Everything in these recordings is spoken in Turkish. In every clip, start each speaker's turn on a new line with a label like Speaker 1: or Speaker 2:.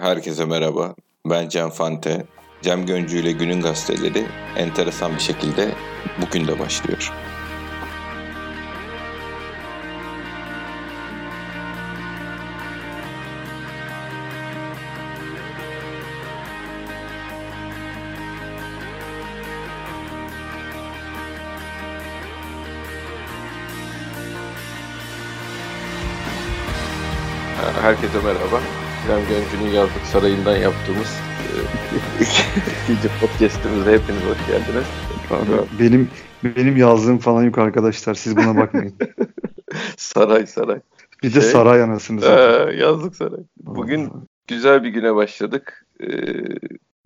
Speaker 1: Herkese merhaba. Ben Cem Fante. Cem Göncü ile Günün Gazeteleri enteresan bir şekilde bugün de başlıyor. Cem Göncü'nün yazlık sarayından yaptığımız e, ikinci podcast'imize hepiniz hoş geldiniz.
Speaker 2: Benim benim yazdığım falan yok arkadaşlar. Siz buna bakmayın.
Speaker 1: saray saray.
Speaker 2: Bir de şey, saray anasını zaten.
Speaker 1: E, yazlık saray. Bugün güzel bir güne başladık. Ee,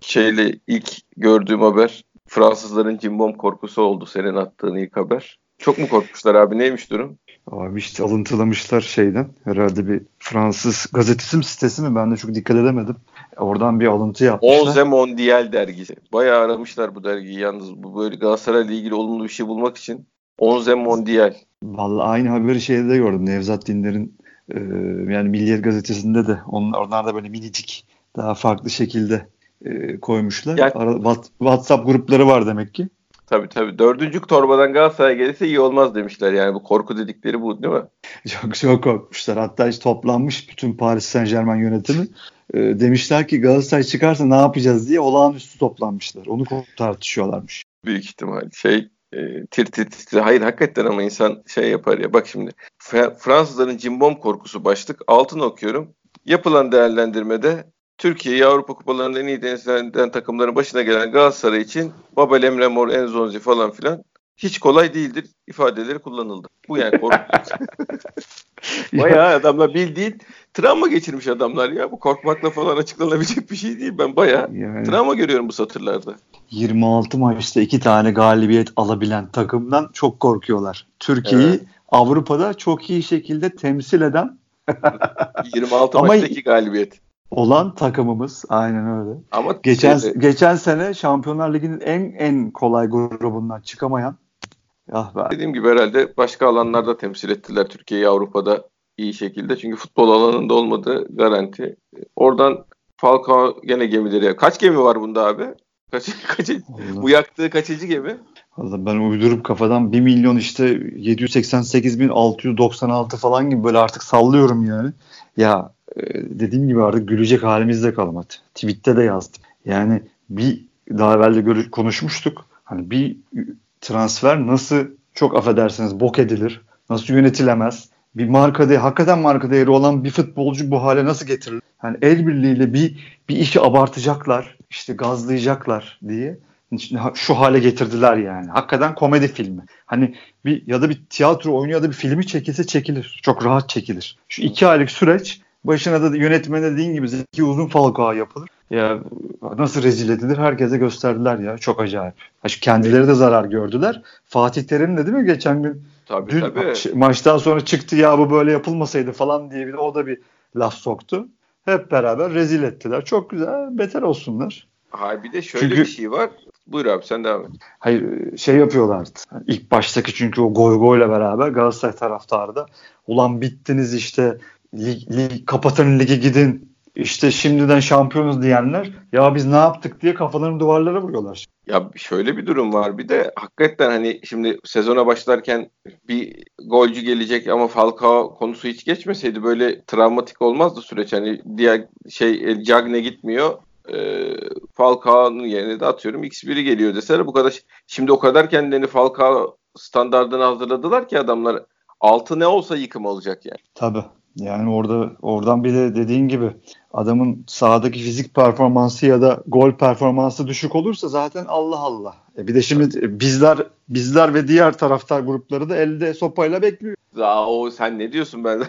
Speaker 1: şeyle ilk gördüğüm haber Fransızların cimbom korkusu oldu senin attığın ilk haber. Çok mu korkmuşlar abi? Neymiş durum?
Speaker 2: Abi işte alıntılamışlar şeyden. Herhalde bir Fransız gazetesi mi sitesi mi? Ben de çok dikkat edemedim. Oradan bir alıntı yapmışlar.
Speaker 1: Onze Mondial dergisi. Bayağı aramışlar bu dergiyi yalnız. Bu böyle Galatasaray'la ilgili olumlu bir şey bulmak için. Onze Mondial.
Speaker 2: Vallahi aynı haberi şeyde de gördüm. Nevzat Dinler'in e, yani Milliyet gazetesinde de onlar, onlar da böyle minicik daha farklı şekilde e, koymuşlar. Yani, Ara, WhatsApp grupları var demek ki.
Speaker 1: Tabii tabii. Dördüncü torbadan Galatasaray gelirse iyi olmaz demişler. Yani bu korku dedikleri bu değil mi?
Speaker 2: Çok çok korkmuşlar. Hatta hiç toplanmış bütün Paris Saint Germain yönetimi. E, demişler ki Galatasaray çıkarsa ne yapacağız diye olağanüstü toplanmışlar. Onu tartışıyorlarmış.
Speaker 1: Büyük ihtimal. Şey e, tir tir tir. Hayır hakikaten ama insan şey yapar ya. Bak şimdi Fransızların cimbom korkusu başlık. Altını okuyorum. Yapılan değerlendirmede Türkiye'yi Avrupa Kupalarının en iyi denizlerinden takımların başına gelen Galatasaray için Babel Emre Mor, Enzonzi falan filan hiç kolay değildir ifadeleri kullanıldı. Bu yani korkunç. bayağı adamlar bildiğin travma geçirmiş adamlar ya. Bu korkmakla falan açıklanabilecek bir şey değil. Ben bayağı yani, travma görüyorum bu satırlarda.
Speaker 2: 26 maçta iki tane galibiyet alabilen takımdan çok korkuyorlar. Türkiye'yi evet. Avrupa'da çok iyi şekilde temsil eden
Speaker 1: 26 Ama maçtaki galibiyet
Speaker 2: olan takımımız. Aynen öyle. Ama geçen şeyde... geçen sene Şampiyonlar Ligi'nin en en kolay grubundan çıkamayan
Speaker 1: Ah be. Dediğim gibi herhalde başka alanlarda temsil ettiler Türkiye'yi Avrupa'da iyi şekilde. Çünkü futbol alanında olmadığı garanti. Oradan Falcao gene gemileri. Kaç gemi var bunda abi? Kaç, kaç, bu yaktığı kaçıncı gemi?
Speaker 2: Valla ben uydurup kafadan 1 milyon işte 788 bin 696 falan gibi böyle artık sallıyorum yani. Ya dediğim gibi artık gülecek halimizde kalmadı. Tweet'te de yazdım. Yani bir daha evvel de konuşmuştuk. Hani bir transfer nasıl çok affedersiniz bok edilir, nasıl yönetilemez, bir marka değeri, hakikaten marka değeri olan bir futbolcu bu hale nasıl getirilir? Yani el birliğiyle bir bir işi abartacaklar, işte gazlayacaklar diye şu hale getirdiler yani. Hakikaten komedi filmi. Hani bir ya da bir tiyatro oyunu ya da bir filmi çekilse çekilir. Çok rahat çekilir. Şu iki aylık süreç başına da yönetmen dediğin gibi Zeki Uzun Falcao yapılır. Ya nasıl rezil edilir herkese gösterdiler ya. Çok acayip. Ha, kendileri de zarar gördüler. Fatih Terim de değil mi geçen gün
Speaker 1: Tabii Dün tabii.
Speaker 2: maçtan sonra çıktı ya bu böyle yapılmasaydı falan diye bir de o da bir laf soktu. Hep beraber rezil ettiler. Çok güzel. Beter olsunlar.
Speaker 1: Hayır bir de şöyle çünkü, bir şey var. Buyur abi sen devam et.
Speaker 2: Hayır şey yapıyorlardı. İlk baştaki çünkü o goy goyla beraber Galatasaray taraftarı da ulan bittiniz işte lig, lig, kapatın ligi gidin işte şimdiden şampiyonuz diyenler ya biz ne yaptık diye kafalarını duvarlara vuruyorlar.
Speaker 1: Ya şöyle bir durum var bir de hakikaten hani şimdi sezona başlarken bir golcü gelecek ama Falcao konusu hiç geçmeseydi böyle travmatik olmazdı süreç. Hani diğer şey Cagne gitmiyor e, Falcao'nun yerine de atıyorum X1'i geliyor deseler bu kadar şimdi o kadar kendilerini Falcao standartına hazırladılar ki adamlar altı ne olsa yıkım olacak yani.
Speaker 2: Tabii. Yani orada oradan bir de dediğin gibi adamın sahadaki fizik performansı ya da gol performansı düşük olursa zaten Allah Allah. E bir de şimdi bizler bizler ve diğer taraftar grupları da elde sopayla bekliyor.
Speaker 1: Aa, o sen ne diyorsun ben?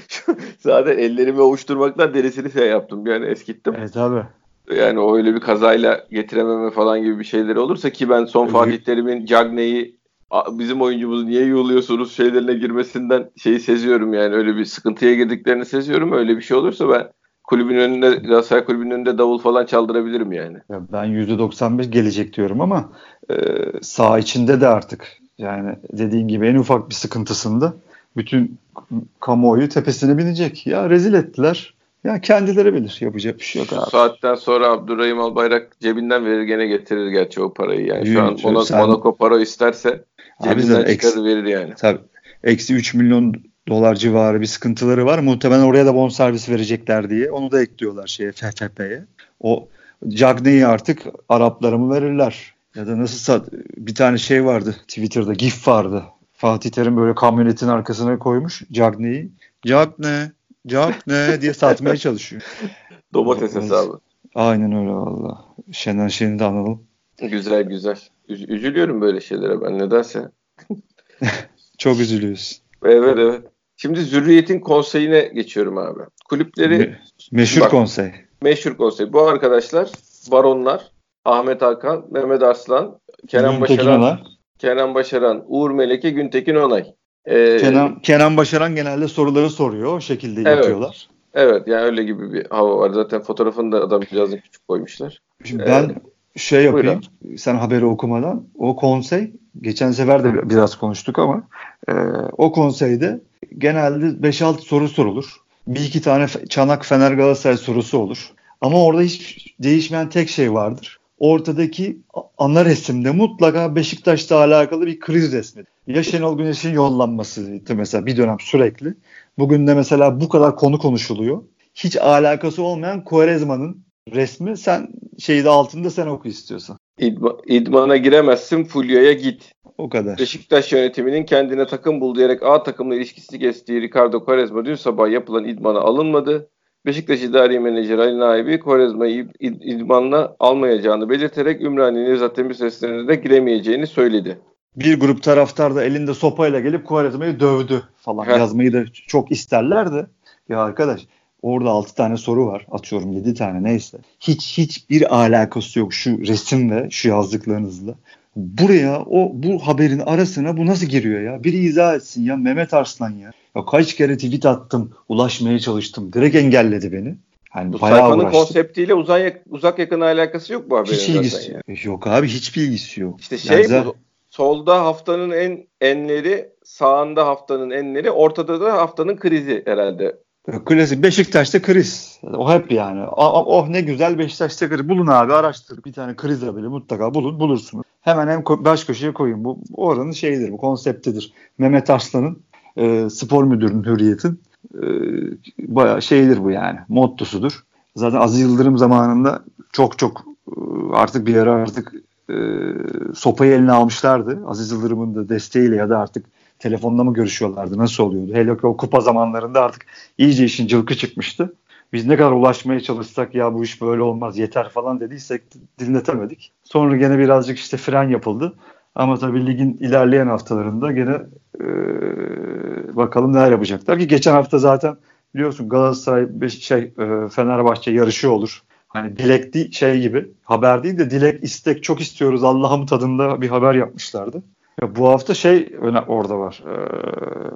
Speaker 1: zaten ellerimi ovuşturmaktan derisini şey yaptım. Yani eskittim.
Speaker 2: Evet abi.
Speaker 1: Yani öyle bir kazayla getirememe falan gibi bir şeyleri olursa ki ben son Fatih Terim'in Cagney'i bizim oyuncumuzu niye yolluyorsunuz şeylerine girmesinden şeyi seziyorum yani öyle bir sıkıntıya girdiklerini seziyorum. Öyle bir şey olursa ben kulübün önünde Galatasaray kulübünün önünde davul falan çaldırabilirim yani.
Speaker 2: Ya ben %95 gelecek diyorum ama e, sağ içinde de artık yani dediğin gibi en ufak bir sıkıntısında bütün kamuoyu tepesine binecek. Ya rezil ettiler. Ya kendileri bilir. Yapacak bir şey yok abi.
Speaker 1: saatten sonra Abdurrahim Albayrak cebinden verir gene getirir gerçi o parayı. Yani şu an Monaco,
Speaker 2: sen-
Speaker 1: Monaco para isterse cebinden
Speaker 2: zaten
Speaker 1: çıkarır verir yani.
Speaker 2: tabii, eksi 3 milyon dolar civarı bir sıkıntıları var. Muhtemelen oraya da bonservis verecekler diye. Onu da ekliyorlar şeye FFP'ye. O Cagney'i artık Araplara mı verirler? Ya da nasıl sat bir tane şey vardı Twitter'da gif vardı. Fatih Terim böyle kamyonetin arkasına koymuş Cagney'i. Cagney, Cagney diye satmaya çalışıyor.
Speaker 1: Domates hesabı.
Speaker 2: Aynen öyle valla. Şener Şen'i de analım.
Speaker 1: Güzel güzel. Üz- üzülüyorum böyle şeylere ben nedense.
Speaker 2: Çok üzülüyoruz.
Speaker 1: Evet evet. Şimdi Zürriyet'in konseyine geçiyorum abi. Kulüpleri
Speaker 2: Me- meşhur
Speaker 1: Bak.
Speaker 2: konsey.
Speaker 1: meşhur konsey. Bu arkadaşlar baronlar Ahmet Hakan, Mehmet Arslan, Kenan
Speaker 2: Güntekin
Speaker 1: Başaran,
Speaker 2: Onay.
Speaker 1: Kenan Başaran, Uğur Meleke, Güntekin Onay. Ee,
Speaker 2: Kenan, Kenan Başaran genelde soruları soruyor. O şekilde
Speaker 1: Evet.
Speaker 2: yapıyorlar.
Speaker 1: Evet yani öyle gibi bir hava var. Zaten fotoğrafını da adamcağızın küçük koymuşlar.
Speaker 2: Şimdi
Speaker 1: Ee,
Speaker 2: ben şey yapayım.
Speaker 1: buyurun.
Speaker 2: Sen haberi okumadan. O konsey geçen sefer de biraz konuştuk ama e, o konseyde genelde 5-6 soru sorulur. Bir iki tane Çanak Fener Galatasaray sorusu olur. Ama orada hiç değişmeyen tek şey vardır. Ortadaki ana resimde mutlaka Beşiktaş'la alakalı bir kriz resmi. Ya Şenol Güneş'in yollanmasıydı mesela bir dönem sürekli. Bugün de mesela bu kadar konu konuşuluyor. Hiç alakası olmayan Quaresma'nın resmi sen şeyde altında sen oku istiyorsan.
Speaker 1: İdma, idmana giremezsin Fulya'ya git.
Speaker 2: O kadar.
Speaker 1: Beşiktaş yönetiminin kendine takım bul diyerek A takımla ilişkisi kestiği Ricardo Quaresma dün sabah yapılan idmana alınmadı. Beşiktaş İdari Menajeri Ali Naibi Quaresma'yı id- id- idmanla almayacağını belirterek Ümraniye Nevzat Demirtaş'ın de giremeyeceğini söyledi.
Speaker 2: Bir grup taraftar da elinde sopayla gelip Quaresma'yı dövdü falan
Speaker 1: Heh.
Speaker 2: yazmayı da çok isterler de. Ya arkadaş orada 6 tane soru var. Atıyorum 7 tane neyse. Hiç hiçbir alakası yok şu resim ve şu yazdıklarınızla. Buraya o bu haberin arasına bu nasıl giriyor ya? Biri izah etsin ya Mehmet Arslan ya. Ya kaç kere tweet attım, ulaşmaya çalıştım. Direkt engelledi beni. Hani
Speaker 1: Bu sayfanın
Speaker 2: uğraştım.
Speaker 1: konseptiyle uzak, uzak yakın alakası yok bu haberin
Speaker 2: Hiç ilgisi
Speaker 1: ya.
Speaker 2: yok abi hiçbir ilgisi yok.
Speaker 1: İşte
Speaker 2: Yani
Speaker 1: şey
Speaker 2: zaten-
Speaker 1: bu. Solda haftanın en enleri, sağında haftanın enleri, ortada da haftanın krizi herhalde.
Speaker 2: Klasik Beşiktaş'ta kriz. O hep yani. Oh ne güzel Beşiktaş'ta kriz. Bulun abi araştır. Bir tane kriz haberi mutlaka bulun bulursunuz. Hemen hem baş köşeye koyun. Bu, oranın şeyidir, bu konseptidir. Mehmet Arslan'ın e, spor müdürünün hürriyetin e, bayağı şeydir bu yani. Mottosudur. Zaten Aziz Yıldırım zamanında çok çok e, artık bir ara artık e, sopayı eline almışlardı. Aziz Yıldırım'ın da desteğiyle ya da artık telefonda mı görüşüyorlardı? Nasıl oluyordu? Hele ki o kupa zamanlarında artık iyice işin cılkı çıkmıştı. Biz ne kadar ulaşmaya çalışsak ya bu iş böyle olmaz yeter falan dediysek dinletemedik. Sonra gene birazcık işte fren yapıldı. Ama tabii ligin ilerleyen haftalarında gene e, bakalım neler yapacaklar ki geçen hafta zaten biliyorsun Galatasaray şey e, Fenerbahçe yarışı olur. Hani dilek değil, şey gibi haber değil de dilek istek çok istiyoruz Allah'ım tadında bir haber yapmışlardı. Bu hafta şey orada var. E,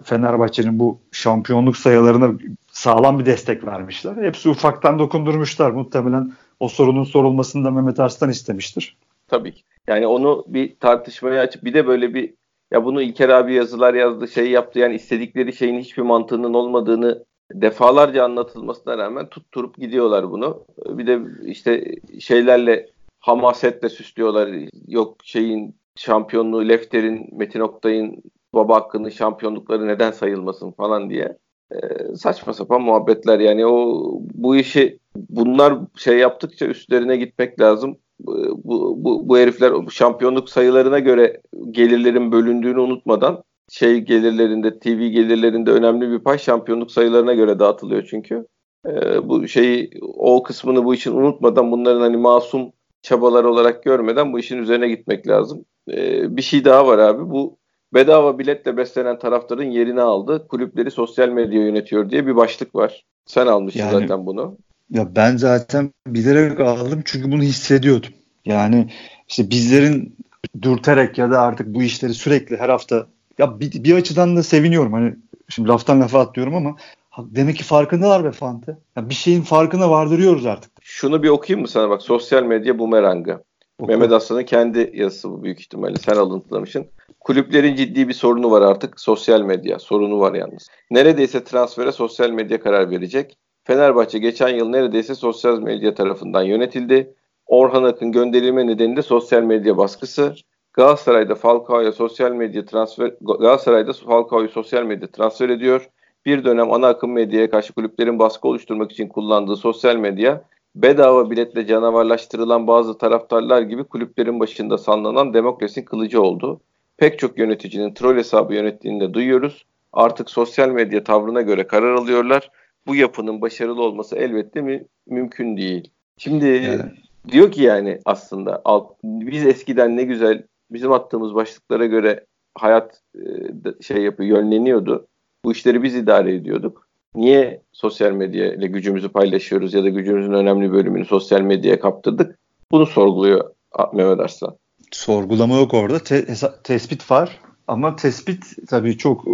Speaker 2: Fenerbahçe'nin bu şampiyonluk sayılarına sağlam bir destek vermişler. Hepsi ufaktan dokundurmuşlar. Muhtemelen o sorunun sorulmasını da Mehmet Arslan istemiştir.
Speaker 1: Tabii ki. Yani onu bir tartışmaya açıp bir de böyle bir ya bunu İlker abi yazılar yazdı şey yaptı yani istedikleri şeyin hiçbir mantığının olmadığını defalarca anlatılmasına rağmen tutturup gidiyorlar bunu. Bir de işte şeylerle hamasetle süslüyorlar. Yok şeyin şampiyonluğu Lefter'in, Metin Oktay'ın baba hakkının şampiyonlukları neden sayılmasın falan diye. Ee, saçma sapan muhabbetler yani o bu işi bunlar şey yaptıkça üstlerine gitmek lazım. Bu, bu, bu, bu herifler şampiyonluk sayılarına göre gelirlerin bölündüğünü unutmadan şey gelirlerinde TV gelirlerinde önemli bir pay şampiyonluk sayılarına göre dağıtılıyor çünkü. Ee, bu şeyi o kısmını bu için unutmadan bunların hani masum çabalar olarak görmeden bu işin üzerine gitmek lazım. Ee, bir şey daha var abi bu bedava biletle beslenen taraftarın yerini aldı. Kulüpleri sosyal medya yönetiyor diye bir başlık var. Sen almışsın
Speaker 2: Yani-
Speaker 1: zaten bunu.
Speaker 2: Ya ben zaten bilerek aldım çünkü bunu hissediyordum. Yani işte bizlerin dürterek ya da artık bu işleri sürekli her hafta ya bir, bir açıdan da seviniyorum. Hani şimdi laftan lafa atlıyorum ama demek ki farkındalar be Fante. Ya bir şeyin farkına vardırıyoruz artık.
Speaker 1: Şunu bir okuyayım mı sana bak sosyal medya bumerangı.
Speaker 2: Oku.
Speaker 1: Mehmet Aslan'ın kendi yazısı bu büyük ihtimalle. Sen alıntılamışsın. Kulüplerin ciddi bir sorunu var artık. Sosyal medya sorunu var yalnız. Neredeyse transfere sosyal medya karar verecek. Fenerbahçe geçen yıl neredeyse sosyal medya tarafından yönetildi. Orhan Akın gönderilme nedeni de sosyal medya baskısı. Galatasaray'da Falcao'ya sosyal medya transfer Galatasaray'da Falcao'yu sosyal medya transfer ediyor. Bir dönem ana akım medyaya karşı kulüplerin baskı oluşturmak için kullandığı sosyal medya bedava biletle canavarlaştırılan bazı taraftarlar gibi kulüplerin başında sallanan demokrasinin kılıcı oldu. Pek çok yöneticinin troll hesabı yönettiğini de duyuyoruz. Artık sosyal medya tavrına göre karar alıyorlar. Bu yapının başarılı olması elbette mi mümkün değil. Şimdi yani. diyor ki yani aslında biz eskiden ne güzel bizim attığımız başlıklara göre hayat e, şey yapıyor yönleniyordu. Bu işleri biz idare ediyorduk. Niye sosyal medya ile gücümüzü paylaşıyoruz ya da gücümüzün önemli bölümünü sosyal medyaya kaptırdık? Bunu sorguluyor Mehmet Arslan.
Speaker 2: Sorgulama yok orada. Te- tespit var. Ama tespit tabii çok e,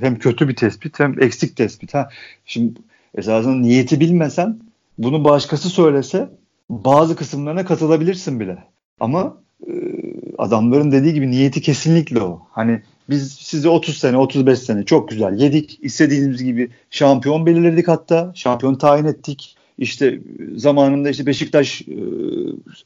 Speaker 2: hem kötü bir tespit hem eksik tespit. Ha, şimdi esasında niyeti bilmesen bunu başkası söylese bazı kısımlarına katılabilirsin bile. Ama e, adamların dediği gibi niyeti kesinlikle o. Hani biz size 30 sene 35 sene çok güzel yedik. istediğimiz gibi şampiyon belirledik hatta. Şampiyon tayin ettik. İşte zamanında işte Beşiktaş e,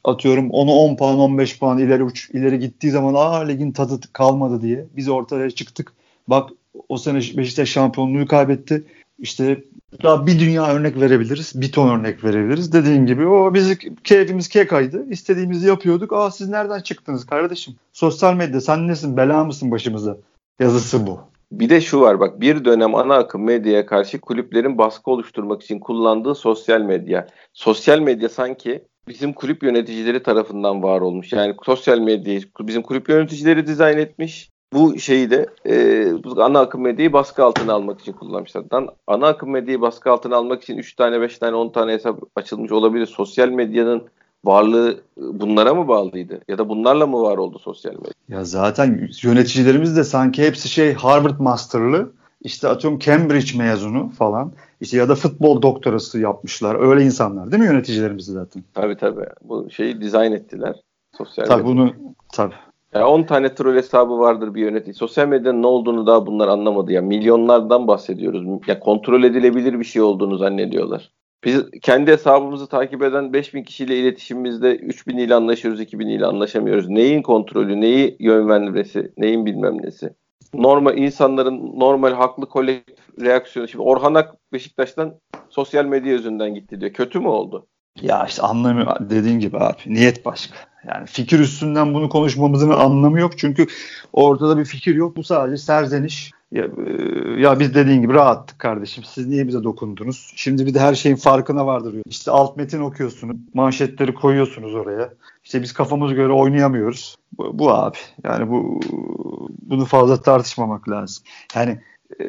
Speaker 2: atıyorum onu 10 puan 15 puan ileri uç ileri gittiği zaman aa ligin tadı kalmadı diye biz ortaya çıktık. Bak o sene Beşiktaş şampiyonluğu kaybetti. İşte daha bir dünya örnek verebiliriz. Bir ton örnek verebiliriz. Dediğim gibi o bizi keyfimiz kekaydı. İstediğimizi yapıyorduk. Aa siz nereden çıktınız kardeşim? Sosyal medya sen nesin bela mısın başımıza? Yazısı bu.
Speaker 1: Bir de şu var bak bir dönem ana akım medyaya karşı kulüplerin baskı oluşturmak için kullandığı sosyal medya. Sosyal medya sanki bizim kulüp yöneticileri tarafından var olmuş. Yani sosyal medyayı bizim kulüp yöneticileri dizayn etmiş bu şeyi de e, ana akım medyayı baskı altına almak için kullanmışlar. ana akım medyayı baskı altına almak için 3 tane, 5 tane, 10 tane hesap açılmış olabilir. Sosyal medyanın varlığı bunlara mı bağlıydı? Ya da bunlarla mı var oldu sosyal medya?
Speaker 2: Ya zaten yöneticilerimiz de sanki hepsi şey Harvard Master'lı. İşte atıyorum Cambridge mezunu falan. İşte ya da futbol doktorası yapmışlar. Öyle insanlar değil mi yöneticilerimiz zaten?
Speaker 1: Tabii tabii. Bu şeyi dizayn ettiler.
Speaker 2: Sosyal tabii medya. bunu tabii.
Speaker 1: Ya 10 tane troll hesabı vardır bir yönetici. Sosyal medyanın ne olduğunu daha bunlar anlamadı ya. Milyonlardan bahsediyoruz. Ya kontrol edilebilir bir şey olduğunu zannediyorlar. Biz kendi hesabımızı takip eden 5000 kişiyle iletişimimizde 3000 ile anlaşıyoruz, 2000 ile anlaşamıyoruz. Neyin kontrolü, neyi yönlendirmesi, neyin bilmem nesi. Normal insanların normal haklı kolektif reaksiyonu. Şimdi Orhan Ak Beşiktaş'tan sosyal medya yüzünden gitti diyor. Kötü mü oldu?
Speaker 2: Ya işte anlamı dediğin gibi abi. Niyet başka. Yani fikir üstünden bunu konuşmamızın anlamı yok. Çünkü ortada bir fikir yok. Bu sadece serzeniş. Ya, e, ya biz dediğin gibi rahattık kardeşim. Siz niye bize dokundunuz? Şimdi bir de her şeyin farkına vardır. İşte alt metin okuyorsunuz. Manşetleri koyuyorsunuz oraya. İşte biz kafamız göre oynayamıyoruz. Bu, bu abi. Yani bu bunu fazla tartışmamak lazım. Yani e,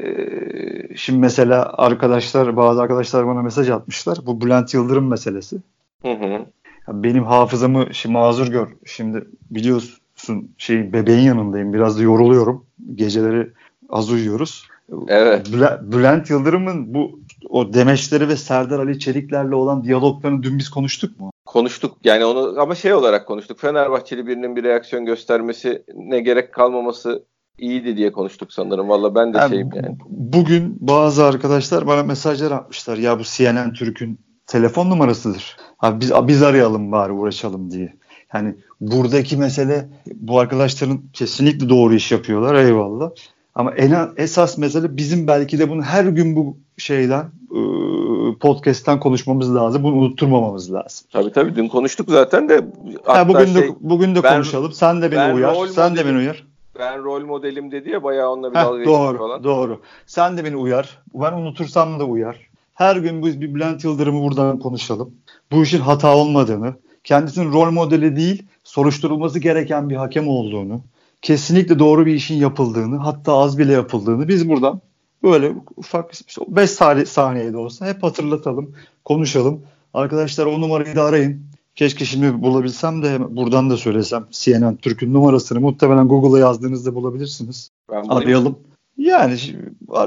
Speaker 2: şimdi mesela arkadaşlar bazı arkadaşlar bana mesaj atmışlar. Bu Bülent Yıldırım meselesi. Hı hı benim hafızamı şimdi mazur gör. Şimdi biliyorsun şey bebeğin yanındayım. Biraz da yoruluyorum. Geceleri az uyuyoruz.
Speaker 1: Evet.
Speaker 2: Bülent Yıldırım'ın bu o demeçleri ve Serdar Ali Çelikler'le olan diyaloglarını dün biz konuştuk mu?
Speaker 1: Konuştuk. Yani onu ama şey olarak konuştuk. Fenerbahçeli birinin bir reaksiyon göstermesi ne gerek kalmaması iyiydi diye konuştuk sanırım. Valla ben de yani, şeyim yani.
Speaker 2: Bugün bazı arkadaşlar bana mesajlar atmışlar. Ya bu CNN Türk'ün telefon numarasıdır. Abi biz biz arayalım bari uğraşalım diye. Yani buradaki mesele bu arkadaşların kesinlikle doğru iş yapıyorlar eyvallah. Ama en esas mesele bizim belki de bunu her gün bu şeyden podcast'ten konuşmamız lazım. Bunu unutturmamamız lazım.
Speaker 1: Tabii tabii dün konuştuk zaten de.
Speaker 2: Ha, bugün de şey, bugün de ben, konuşalım. Sen de beni uyar. Sen de beni uyar.
Speaker 1: Ben rol modelim dedi ya bayağı onunla bir Heh, dalga
Speaker 2: doğru, falan. Doğru. Sen de beni uyar. Ben unutursam da uyar. Her gün biz bir Bülent Yıldırım'ı buradan konuşalım. Bu işin hata olmadığını, kendisinin rol modeli değil, soruşturulması gereken bir hakem olduğunu, kesinlikle doğru bir işin yapıldığını, hatta az bile yapıldığını biz buradan böyle ufak 5 saniyede olsa hep hatırlatalım, konuşalım. Arkadaşlar o numarayı da arayın. Keşke şimdi bulabilsem de buradan da söylesem. CNN Türk'ün numarasını muhtemelen Google'a yazdığınızda bulabilirsiniz. Ben Arayalım. Yani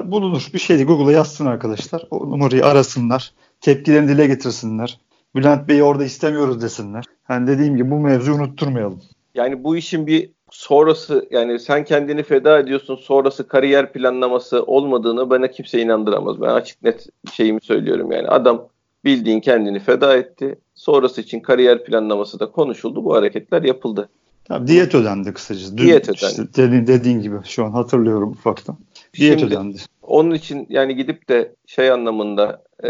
Speaker 2: bulunur. Bir şeydi Google'a yazsın arkadaşlar. O numarayı arasınlar. Tepkilerini dile getirsinler. Bülent Bey'i orada istemiyoruz desinler. Hani dediğim gibi bu mevzuyu unutturmayalım.
Speaker 1: Yani bu işin bir sonrası yani sen kendini feda ediyorsun sonrası kariyer planlaması olmadığını bana kimse inandıramaz. Ben açık net şeyimi söylüyorum yani adam bildiğin kendini feda etti. Sonrası için kariyer planlaması da konuşuldu. Bu hareketler yapıldı.
Speaker 2: Tabii diyet ödendi kısaca. Dün
Speaker 1: Diyet
Speaker 2: işte
Speaker 1: ödendi.
Speaker 2: dediğin, dediğin gibi şu an hatırlıyorum ufaktan. Diyet
Speaker 1: Şimdi-
Speaker 2: ödendi.
Speaker 1: Onun için yani gidip de şey anlamında e,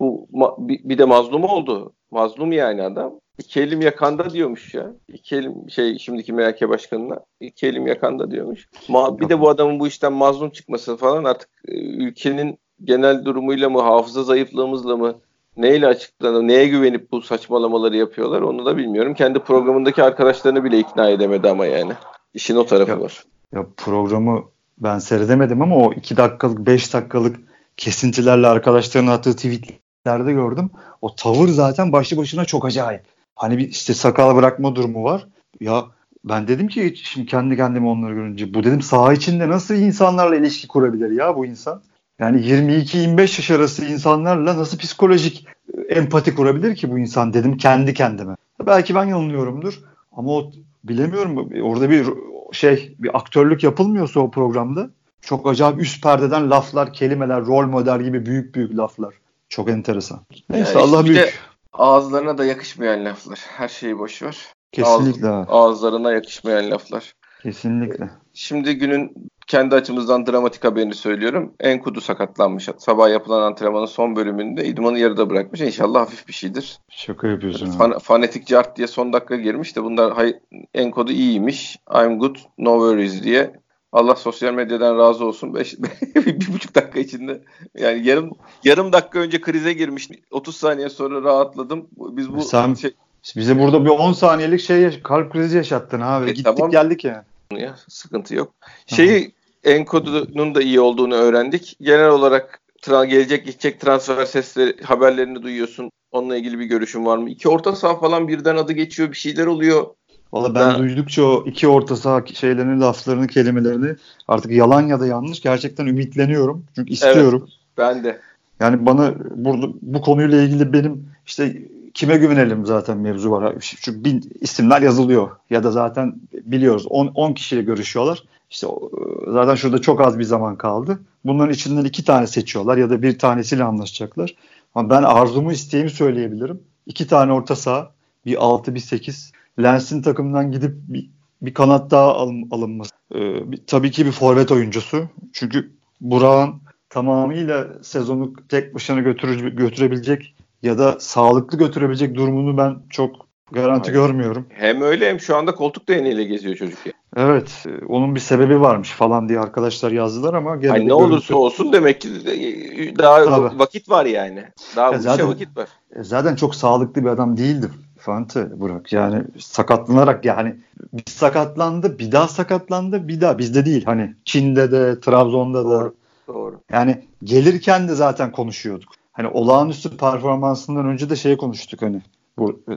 Speaker 1: bu ma- bir, bir de mazlum oldu. Mazlum yani adam. İki elim yakanda diyormuş ya. İki elim şey şimdiki MHK başkanına iki elim yakanda diyormuş. Ma- bir de bu adamın bu işten mazlum çıkması falan artık e, ülkenin genel durumuyla mı hafıza zayıflığımızla mı neyle açıklanır, neye güvenip bu saçmalamaları yapıyorlar onu da bilmiyorum. Kendi programındaki arkadaşlarını bile ikna edemedi ama yani. İşin o tarafı
Speaker 2: Ya-
Speaker 1: var.
Speaker 2: Ya programı ben seyredemedim ama o 2 dakikalık 5 dakikalık kesintilerle arkadaşlarının attığı tweetlerde gördüm. O tavır zaten başlı başına çok acayip. Hani bir işte sakal bırakma durumu var. Ya ben dedim ki şimdi kendi kendime onları görünce bu dedim saha içinde nasıl insanlarla ilişki kurabilir ya bu insan? Yani 22-25 yaş arası insanlarla nasıl psikolojik e, empati kurabilir ki bu insan dedim kendi kendime. Belki ben yanılıyorumdur ama o bilemiyorum orada bir şey bir aktörlük yapılmıyorsa o programda çok acayip üst perdeden laflar, kelimeler, rol model gibi büyük büyük laflar. Çok enteresan. Neyse
Speaker 1: Yani
Speaker 2: Allah
Speaker 1: bir de
Speaker 2: büyük.
Speaker 1: Ağızlarına da yakışmayan laflar. Her şeyi boş ver.
Speaker 2: Kesinlikle. ha,
Speaker 1: Ağızlarına yakışmayan laflar.
Speaker 2: Kesinlikle.
Speaker 1: Şimdi günün kendi açımızdan dramatik haberini söylüyorum. Enkudu sakatlanmış. Sabah yapılan antrenmanın son bölümünde idmanı yarıda bırakmış. İnşallah hafif bir şeydir.
Speaker 2: Şaka yapıyorsun.
Speaker 1: Fan, fanatik cart diye son dakika girmiş de bunlar hay, Enkudu iyiymiş. I'm good, no worries diye. Allah sosyal medyadan razı olsun. Beş, bir buçuk dakika içinde yani yarım yarım dakika önce krize girmiş. 30 saniye sonra rahatladım. Biz bu
Speaker 2: Sen-
Speaker 1: şey,
Speaker 2: Bize burada bir 10 saniyelik şey kalp krizi yaşattın abi.
Speaker 1: E,
Speaker 2: Gittik
Speaker 1: tamam.
Speaker 2: geldik ya.
Speaker 1: Ya sıkıntı yok. Şeyi Enkodu'nun da iyi olduğunu öğrendik. Genel olarak tra- gelecek gidecek transfer sesleri haberlerini duyuyorsun. Onunla ilgili bir görüşün var mı? İki orta saha falan birden adı geçiyor, bir şeyler oluyor.
Speaker 2: Valla ben
Speaker 1: Ben-
Speaker 2: duydukça o iki orta saha şeylerini, laflarını, kelimelerini artık yalan ya da yanlış gerçekten ümitleniyorum. Çünkü istiyorum.
Speaker 1: Ben de.
Speaker 2: Yani bana burada bu konuyla ilgili benim işte kime güvenelim zaten mevzu var. Çünkü bin isimler yazılıyor ya da zaten biliyoruz 10 10 kişiyle görüşüyorlar. İşte zaten şurada çok az bir zaman kaldı. Bunların içinden iki tane seçiyorlar ya da bir tanesiyle anlaşacaklar. Ama ben arzumu isteğimi söyleyebilirim. İki tane orta saha, bir 6 bir 8. Lens'in takımdan gidip bir, bir kanat daha alın- alınması. Ee, bir- tabii ki bir forvet oyuncusu. Çünkü Burak'ın tamamıyla sezonu tek başına götürü- götürebilecek ya da sağlıklı götürebilecek durumunu ben çok garanti
Speaker 1: Hayır.
Speaker 2: görmüyorum.
Speaker 1: Hem öyle hem şu anda koltuk değneğiyle geziyor çocuk. ya.
Speaker 2: Evet, e, onun bir sebebi varmış falan diye arkadaşlar yazdılar ama gene
Speaker 1: Hani ne
Speaker 2: görüntü-
Speaker 1: olursa olsun demek ki daha
Speaker 2: Tabii.
Speaker 1: vakit var yani. Daha işe
Speaker 2: zaten-
Speaker 1: vakit var.
Speaker 2: E, zaten çok sağlıklı bir adam değildi Fante Burak. Yani sakatlanarak yani bir sakatlandı, bir daha sakatlandı, bir daha bizde değil. Hani Çin'de de, Trabzon'da da.
Speaker 1: Doğru. Doğru.
Speaker 2: Yani gelirken de zaten konuşuyorduk. Hani olağanüstü performansından önce de şey konuştuk hani. Bu, e,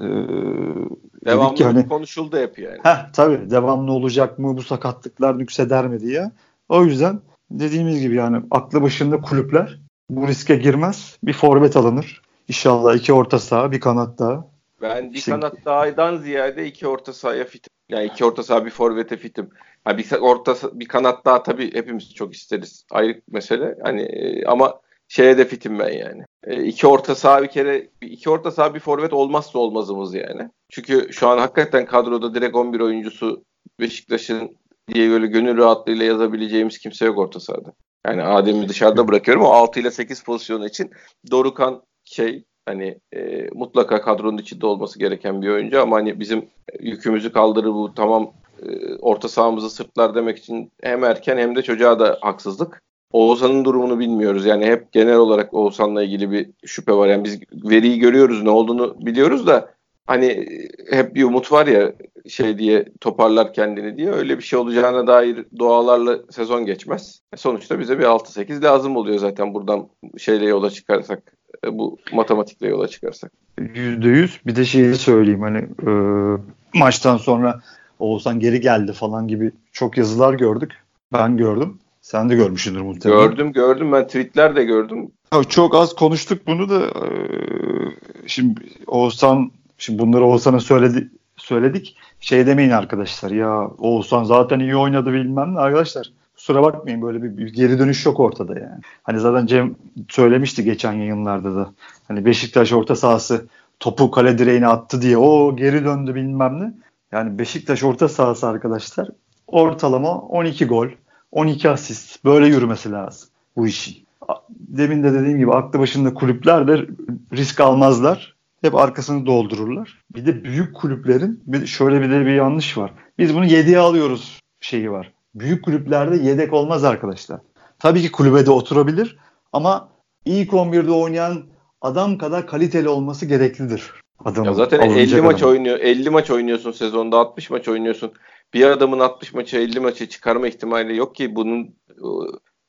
Speaker 1: Devamlı
Speaker 2: ki hani
Speaker 1: konuşuldu hep yani.
Speaker 2: Heh, tabii devamlı olacak mı bu sakatlıklar nükseder mi diye. O yüzden dediğimiz gibi yani aklı başında kulüpler bu riske girmez. Bir forvet alınır. İnşallah iki orta saha bir kanat daha.
Speaker 1: Ben bir
Speaker 2: İşte-
Speaker 1: kanat daha'dan ziyade iki orta sahaya fitim. Yani iki orta saha bir forvete fitim. Ha bir orta bir kanat daha tabii hepimiz çok isteriz. Ayrı mesele. Hani e, ama şeye de fitim ben yani. E, iki orta saha bir kere iki orta saha bir forvet olmazsa olmazımız yani. Çünkü şu an hakikaten kadroda direkt 11 oyuncusu Beşiktaş'ın diye böyle gönül rahatlığıyla yazabileceğimiz kimse yok orta sahada. Yani Adem'i dışarıda bırakıyorum. O 6 ile 8 pozisyonu için Dorukan şey hani e, mutlaka kadronun içinde olması gereken bir oyuncu ama hani bizim yükümüzü kaldırır bu tamam e, orta sahamızı sırtlar demek için hem erken hem de çocuğa da haksızlık. Oğuzhan'ın durumunu bilmiyoruz. Yani hep genel olarak Oğuzhan'la ilgili bir şüphe var. Yani biz veriyi görüyoruz, ne olduğunu biliyoruz da hani hep bir umut var ya şey diye toparlar kendini diye öyle bir şey olacağına dair dualarla sezon geçmez. Sonuçta bize bir 6-8 lazım oluyor zaten buradan şeyle yola çıkarsak bu matematikle yola çıkarsak.
Speaker 2: Yüzde yüz. Bir de şeyi söyleyeyim hani e, maçtan sonra Oğuzhan geri geldi falan gibi çok yazılar gördük. Ben gördüm. Sen de görmüşsündür muhtemelen.
Speaker 1: Gördüm gördüm ben tweetler de gördüm.
Speaker 2: Ya Çok az konuştuk bunu da e, şimdi Oğuzhan şimdi bunları Oğuzhan'ın söyledi söyledik. Şey demeyin arkadaşlar ya Oğuzhan zaten iyi oynadı bilmem ne arkadaşlar. Kusura bakmayın böyle bir, bir geri dönüş yok ortada yani. Hani zaten Cem söylemişti geçen yayınlarda da. Hani Beşiktaş orta sahası topu kale direğine attı diye o geri döndü bilmem ne. Yani Beşiktaş orta sahası arkadaşlar ortalama 12 gol, 12 asist böyle yürümesi lazım bu işin. Demin de dediğim gibi aklı başında kulüpler de risk almazlar. Hep arkasını doldururlar. Bir de büyük kulüplerin bir şöyle bir de bir yanlış var. Biz bunu 7'ye alıyoruz şeyi var. Büyük kulüplerde yedek olmaz arkadaşlar. Tabii ki kulübede oturabilir ama ilk 11'de oynayan adam kadar kaliteli olması gereklidir.
Speaker 1: Adamın, ya zaten 50 maç oynuyor. 50 maç oynuyorsun sezonda 60 maç oynuyorsun. Bir adamın 60 maçı 50 maçı çıkarma ihtimali yok ki bunun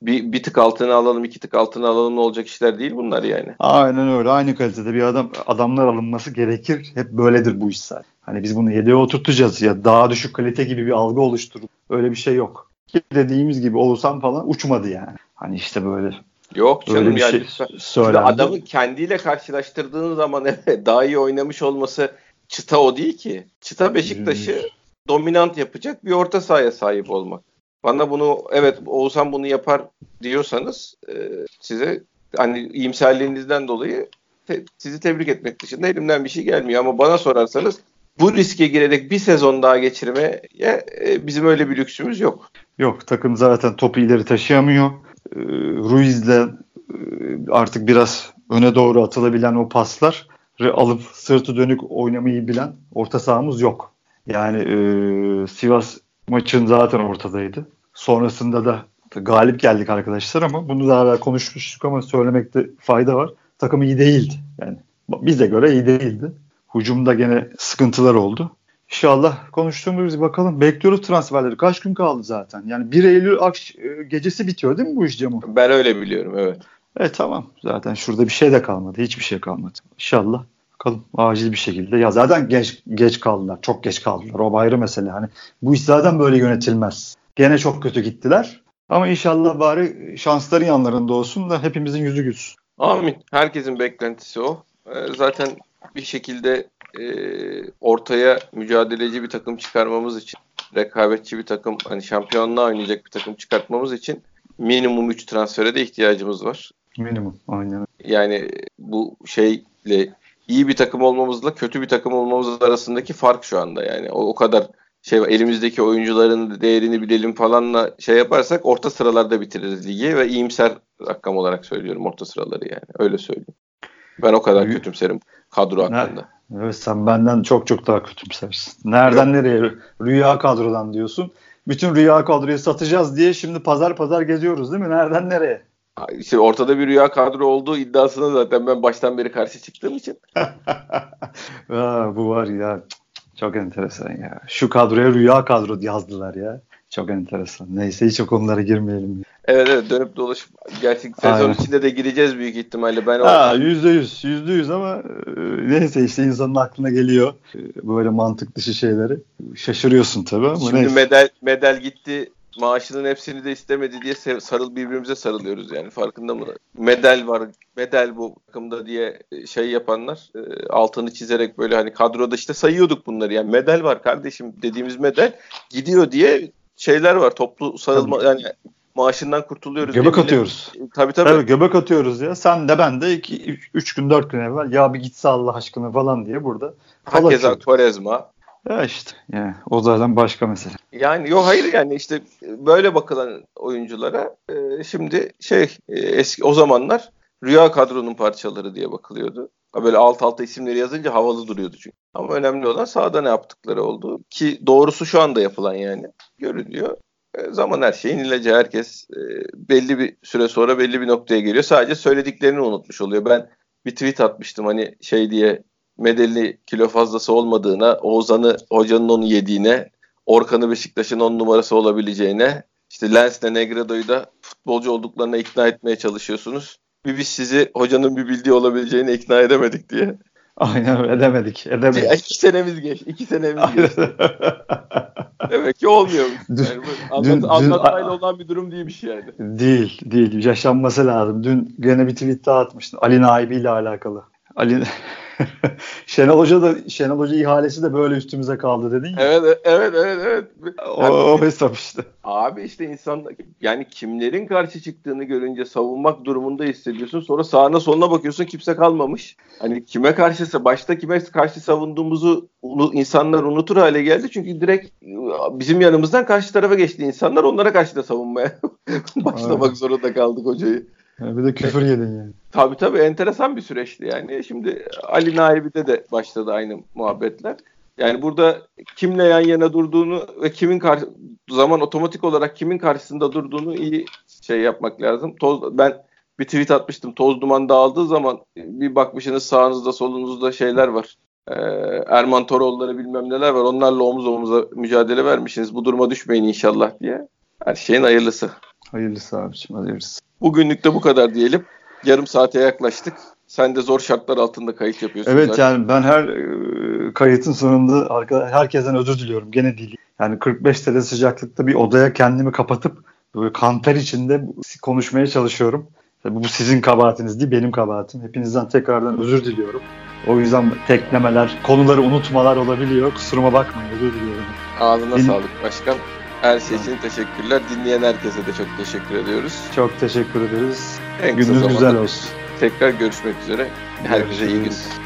Speaker 1: bir, bir tık altına alalım, iki tık altına alalım olacak işler değil bunlar yani.
Speaker 2: Aynen öyle. Aynı kalitede bir adam adamlar alınması gerekir. Hep böyledir bu işler. Hani biz bunu yedeğe oturtacağız ya daha düşük kalite gibi bir algı oluşturup öyle bir şey yok. Ki dediğimiz gibi olsam falan uçmadı yani. Hani işte böyle
Speaker 1: Yok canım Öyle bir yani şey adamın kendiyle karşılaştırdığın zaman daha iyi oynamış olması çıta o değil ki. Çıta Beşiktaş'ı hmm. Dominant yapacak bir orta sahaya sahip olmak. Bana bunu evet Oğuzhan bunu yapar diyorsanız e, size hani iyimserliğinizden dolayı te, sizi tebrik etmek dışında elimden bir şey gelmiyor ama bana sorarsanız bu riske girerek bir sezon daha geçirmeye e, bizim öyle bir lüksümüz yok.
Speaker 2: Yok takım zaten topu ileri taşıyamıyor. E, Ruiz'le e, artık biraz öne doğru atılabilen o paslar alıp sırtı dönük oynamayı bilen orta sahamız yok. Yani e, Sivas maçın zaten ortadaydı. Sonrasında da galip geldik arkadaşlar ama bunu daha evvel konuşmuştuk ama söylemekte fayda var. Takım iyi değildi. Yani bize göre iyi değildi. Hucumda gene sıkıntılar oldu. İnşallah konuştuğumuz bakalım. Bekliyoruz transferleri. Kaç gün kaldı zaten? Yani 1 Eylül akş e, gecesi bitiyor değil mi bu iş Cemo?
Speaker 1: Ben öyle biliyorum evet.
Speaker 2: Evet tamam. Zaten şurada bir şey de kalmadı. Hiçbir şey kalmadı. İnşallah bakalım acil bir şekilde. Ya zaten geç geç kaldılar. Çok geç kaldılar. O ayrı mesele. Hani bu iş zaten böyle yönetilmez. Gene çok kötü gittiler. Ama inşallah bari şansları yanlarında olsun da hepimizin yüzü gülsün.
Speaker 1: Amin. Herkesin beklentisi o. Ee, zaten bir şekilde e, ortaya mücadeleci bir takım çıkarmamız için, rekabetçi bir takım, hani şampiyonluğa oynayacak bir takım çıkartmamız için minimum 3 transfere de ihtiyacımız var.
Speaker 2: Minimum, aynen.
Speaker 1: Yani bu şeyle iyi bir takım olmamızla kötü bir takım olmamız arasındaki fark şu anda yani. O, o kadar şey elimizdeki oyuncuların değerini bilelim falanla şey yaparsak orta sıralarda bitiririz ligi ve iyimser rakam olarak söylüyorum orta sıraları yani. Öyle söyleyeyim. Ben o kadar kötümserim kadro hakkında.
Speaker 2: Evet sen benden çok çok daha kötümsersin. Nereden Yok. nereye? Rüya kadrodan diyorsun. Bütün rüya kadroyu satacağız diye şimdi pazar pazar geziyoruz değil mi? Nereden nereye?
Speaker 1: İşte ortada bir rüya kadro olduğu iddiasına zaten ben baştan beri karşı çıktığım için.
Speaker 2: Aa, bu var ya çok enteresan ya. Şu kadroya rüya kadro yazdılar ya. Çok enteresan. Neyse hiç o konulara girmeyelim.
Speaker 1: Evet evet dönüp dolaşıp gerçek sezon Aynen. içinde de gireceğiz büyük ihtimalle. Ben
Speaker 2: ha, yüzde yüz, yüzde yüz ama e, neyse işte insanın aklına geliyor e, böyle mantık dışı şeyleri. Şaşırıyorsun tabii ama
Speaker 1: Şimdi neyse. medal, medal gitti maaşının hepsini de istemedi diye sarıl birbirimize sarılıyoruz yani farkında mı? Medal var, medal bu takımda diye e, şey yapanlar altını çizerek böyle hani kadroda işte sayıyorduk bunları yani medal var kardeşim dediğimiz medal gidiyor diye şeyler var toplu sarılma yani maaşından kurtuluyoruz.
Speaker 2: Göbek atıyoruz.
Speaker 1: Tabii tabii. tabii.
Speaker 2: Göbek atıyoruz ya. Sen de ben de 3 gün 4 gün evvel ya bir gitse Allah aşkına falan diye burada.
Speaker 1: Hakeza Quaresma.
Speaker 2: Ya işte yani o zaten başka mesele.
Speaker 1: Yani yok hayır yani işte böyle bakılan oyunculara e, şimdi şey e, eski o zamanlar rüya kadronun parçaları diye bakılıyordu. Böyle alt alta isimleri yazınca havalı duruyordu çünkü. Ama önemli olan sahada ne yaptıkları oldu. Ki doğrusu şu anda yapılan yani. Görülüyor. E, zaman her şeyin ilacı. Herkes e, belli bir süre sonra belli bir noktaya geliyor. Sadece söylediklerini unutmuş oluyor. Ben bir tweet atmıştım hani şey diye Medeli kilo fazlası olmadığına, Oğuzhan'ı hocanın onu yediğine, Orkan'ı Beşiktaş'ın on numarası olabileceğine, işte Lens'le Negredo'yu da futbolcu olduklarına ikna etmeye çalışıyorsunuz. Bir biz sizi hocanın bir bildiği olabileceğine ikna edemedik diye.
Speaker 2: Aynen edemedik. edemedik. Ya
Speaker 1: iki senemiz geç. iki senemiz geçti. Demek ki olmuyor. Yani anlat, dün, anlatmayla dün, olan bir durum değil bir şey yani.
Speaker 2: Değil. Değil. Yaşanması lazım. Dün gene bir tweet daha. Ali Naibi ile alakalı. Ali Şenol Hoca da Şenol Hoca ihalesi de böyle üstümüze kaldı dedin ya.
Speaker 1: Evet evet evet evet.
Speaker 2: O, o hesap işte.
Speaker 1: Abi işte insan yani kimlerin karşı çıktığını görünce savunmak durumunda hissediyorsun. Sonra sağına soluna bakıyorsun kimse kalmamış. Hani kime karşısa başta kime karşı savunduğumuzu insanlar unutur hale geldi. Çünkü direkt bizim yanımızdan karşı tarafa geçti insanlar. Onlara karşı da savunmaya başlamak evet. zorunda kaldık hocayı.
Speaker 2: Yani bir de küfür yedin yani.
Speaker 1: Tabii tabii enteresan bir süreçti yani. Şimdi Ali Naibi'de de başladı aynı muhabbetler. Yani burada kimle yan yana durduğunu ve kimin karşı zaman otomatik olarak kimin karşısında durduğunu iyi şey yapmak lazım. Toz ben bir tweet atmıştım. Toz duman dağıldığı zaman bir bakmışsınız sağınızda solunuzda şeyler var. Ee, Erman Toroğulları bilmem neler var. Onlarla omuz omuza mücadele vermişsiniz. Bu duruma düşmeyin inşallah diye. Her şeyin hayırlısı.
Speaker 2: Hayırlısı abiciğim hayırlısı.
Speaker 1: Bugünlük de bu kadar diyelim. Yarım saate yaklaştık. Sen de zor şartlar altında kayıt yapıyorsun.
Speaker 2: Evet zaten. yani ben her e, kayıtın sonunda herkesten özür diliyorum. Gene değil. Yani 45 derece sıcaklıkta bir odaya kendimi kapatıp böyle kanter içinde konuşmaya çalışıyorum. Bu sizin kabahatiniz değil benim kabahatim. Hepinizden tekrardan özür diliyorum. O yüzden teklemeler, konuları unutmalar olabiliyor. Kusuruma bakmayın özür diliyorum.
Speaker 1: Ağzına Din- sağlık başkan. Her şey için teşekkürler. Dinleyen herkese de çok teşekkür ediyoruz.
Speaker 2: Çok teşekkür ederiz. En Gününüz güzel olsun.
Speaker 1: Tekrar görüşmek üzere. Herkese iyi günler.